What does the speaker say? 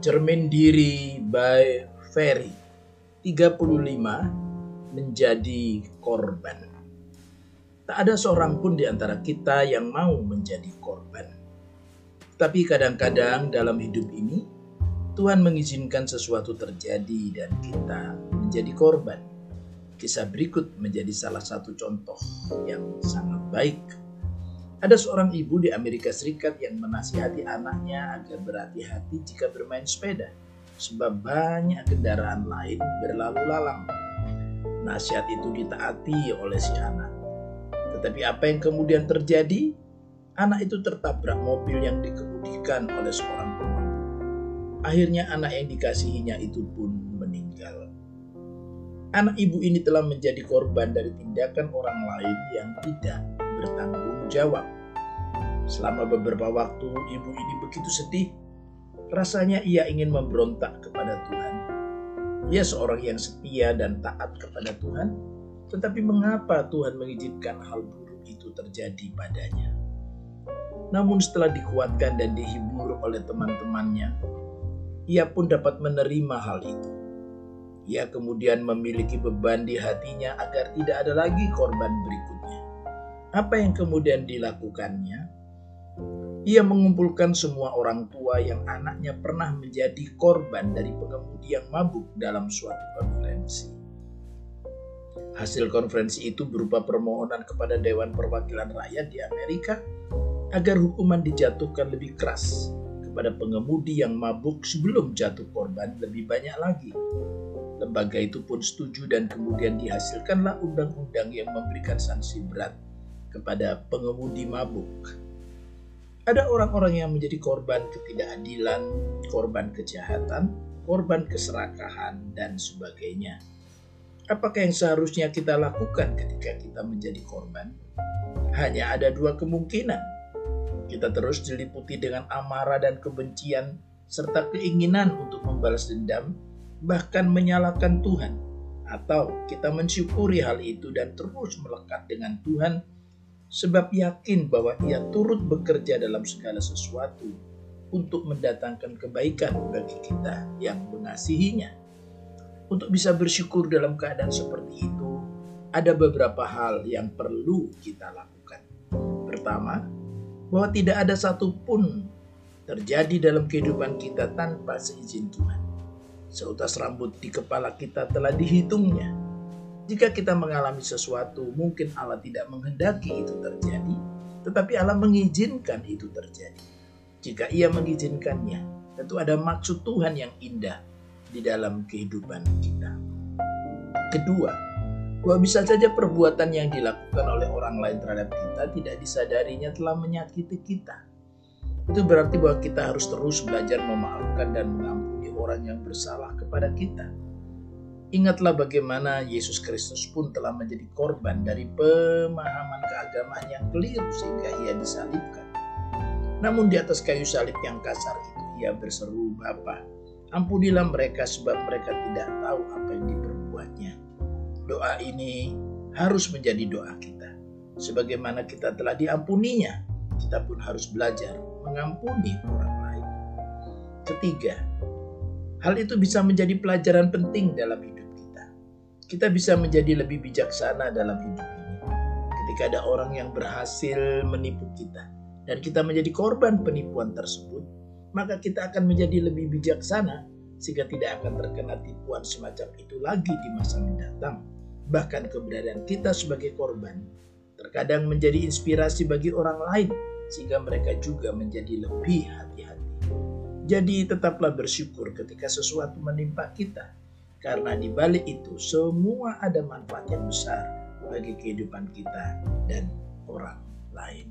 Cermin diri by Ferry 35 menjadi korban. Tak ada seorang pun di antara kita yang mau menjadi korban. Tapi kadang-kadang dalam hidup ini Tuhan mengizinkan sesuatu terjadi dan kita menjadi korban. Kisah berikut menjadi salah satu contoh yang sangat baik ada seorang ibu di Amerika Serikat yang menasihati anaknya agar berhati-hati jika bermain sepeda, sebab banyak kendaraan lain berlalu lalang. Nasihat itu ditaati oleh si anak. Tetapi apa yang kemudian terjadi? Anak itu tertabrak mobil yang dikemudikan oleh seorang pemabuk. Akhirnya anak yang dikasihinya itu pun meninggal. Anak ibu ini telah menjadi korban dari tindakan orang lain yang tidak bertanggung jawab. Selama beberapa waktu, ibu ini begitu sedih. Rasanya ia ingin memberontak kepada Tuhan. Ia seorang yang setia dan taat kepada Tuhan, tetapi mengapa Tuhan mengizinkan hal buruk itu terjadi padanya? Namun setelah dikuatkan dan dihibur oleh teman-temannya, ia pun dapat menerima hal itu. Ia kemudian memiliki beban di hatinya agar tidak ada lagi korban berikutnya. Apa yang kemudian dilakukannya? Ia mengumpulkan semua orang tua yang anaknya pernah menjadi korban dari pengemudi yang mabuk dalam suatu konferensi. Hasil konferensi itu berupa permohonan kepada Dewan Perwakilan Rakyat di Amerika agar hukuman dijatuhkan lebih keras kepada pengemudi yang mabuk sebelum jatuh korban lebih banyak lagi. Lembaga itu pun setuju dan kemudian dihasilkanlah undang-undang yang memberikan sanksi berat kepada pengemudi mabuk. Ada orang-orang yang menjadi korban ketidakadilan, korban kejahatan, korban keserakahan, dan sebagainya. Apakah yang seharusnya kita lakukan ketika kita menjadi korban? Hanya ada dua kemungkinan. Kita terus diliputi dengan amarah dan kebencian, serta keinginan untuk membalas dendam, bahkan menyalahkan Tuhan, atau kita mensyukuri hal itu dan terus melekat dengan Tuhan sebab yakin bahwa ia turut bekerja dalam segala sesuatu untuk mendatangkan kebaikan bagi kita yang mengasihinya. Untuk bisa bersyukur dalam keadaan seperti itu, ada beberapa hal yang perlu kita lakukan. Pertama, bahwa tidak ada satupun terjadi dalam kehidupan kita tanpa seizin Tuhan. Seutas rambut di kepala kita telah dihitungnya jika kita mengalami sesuatu, mungkin Allah tidak menghendaki itu terjadi, tetapi Allah mengizinkan itu terjadi. Jika Ia mengizinkannya, tentu ada maksud Tuhan yang indah di dalam kehidupan kita. Kedua, bahwa bisa saja perbuatan yang dilakukan oleh orang lain terhadap kita tidak disadarinya telah menyakiti kita. Itu berarti bahwa kita harus terus belajar memaafkan dan mengampuni orang yang bersalah kepada kita Ingatlah bagaimana Yesus Kristus pun telah menjadi korban dari pemahaman keagamaan yang keliru sehingga ia disalibkan. Namun di atas kayu salib yang kasar itu ia berseru Bapa, ampunilah mereka sebab mereka tidak tahu apa yang diperbuatnya. Doa ini harus menjadi doa kita. Sebagaimana kita telah diampuninya, kita pun harus belajar mengampuni orang lain. Ketiga, hal itu bisa menjadi pelajaran penting dalam hidup kita bisa menjadi lebih bijaksana dalam hidup ini. Ketika ada orang yang berhasil menipu kita dan kita menjadi korban penipuan tersebut, maka kita akan menjadi lebih bijaksana sehingga tidak akan terkena tipuan semacam itu lagi di masa mendatang. Bahkan keberadaan kita sebagai korban terkadang menjadi inspirasi bagi orang lain sehingga mereka juga menjadi lebih hati-hati. Jadi tetaplah bersyukur ketika sesuatu menimpa kita karena di balik itu semua ada manfaat yang besar bagi kehidupan kita dan orang lain.